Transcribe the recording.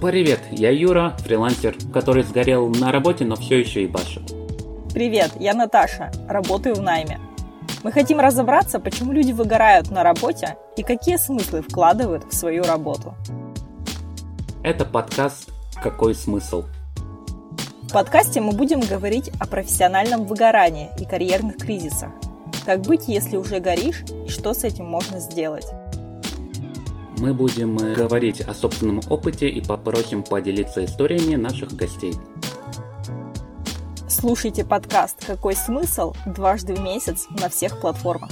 Привет, я Юра, фрилансер, который сгорел на работе, но все еще и башит. Привет, я Наташа, работаю в найме. Мы хотим разобраться, почему люди выгорают на работе и какие смыслы вкладывают в свою работу. Это подкаст «Какой смысл?». В подкасте мы будем говорить о профессиональном выгорании и карьерных кризисах. Как быть, если уже горишь, и что с этим можно сделать? Мы будем э, говорить о собственном опыте и попросим поделиться историями наших гостей. Слушайте подкаст «Какой смысл?» дважды в месяц на всех платформах.